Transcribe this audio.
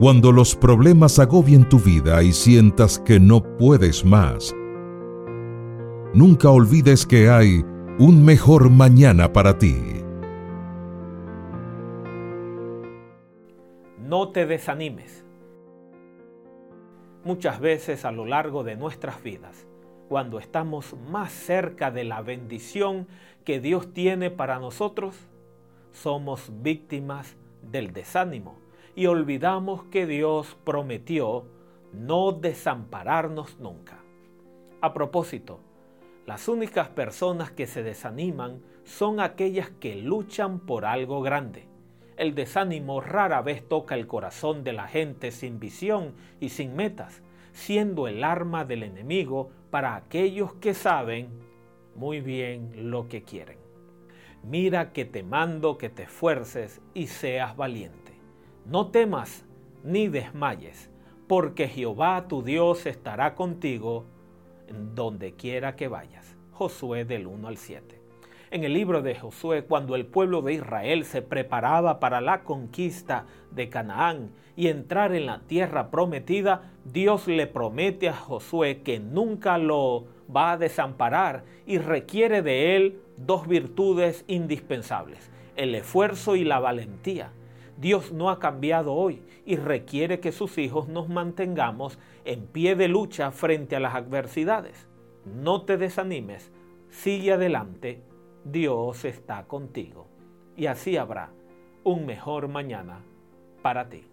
Cuando los problemas agobien tu vida y sientas que no puedes más, nunca olvides que hay un mejor mañana para ti. No te desanimes. Muchas veces a lo largo de nuestras vidas, cuando estamos más cerca de la bendición que Dios tiene para nosotros, somos víctimas del desánimo y olvidamos que Dios prometió no desampararnos nunca. A propósito, las únicas personas que se desaniman son aquellas que luchan por algo grande. El desánimo rara vez toca el corazón de la gente sin visión y sin metas, siendo el arma del enemigo para aquellos que saben muy bien lo que quieren. Mira que te mando que te esfuerces y seas valiente. No temas ni desmayes, porque Jehová tu Dios estará contigo donde quiera que vayas. Josué del 1 al 7. En el libro de Josué, cuando el pueblo de Israel se preparaba para la conquista de Canaán y entrar en la tierra prometida, Dios le promete a Josué que nunca lo va a desamparar y requiere de él dos virtudes indispensables, el esfuerzo y la valentía. Dios no ha cambiado hoy y requiere que sus hijos nos mantengamos en pie de lucha frente a las adversidades. No te desanimes, sigue adelante, Dios está contigo. Y así habrá un mejor mañana para ti.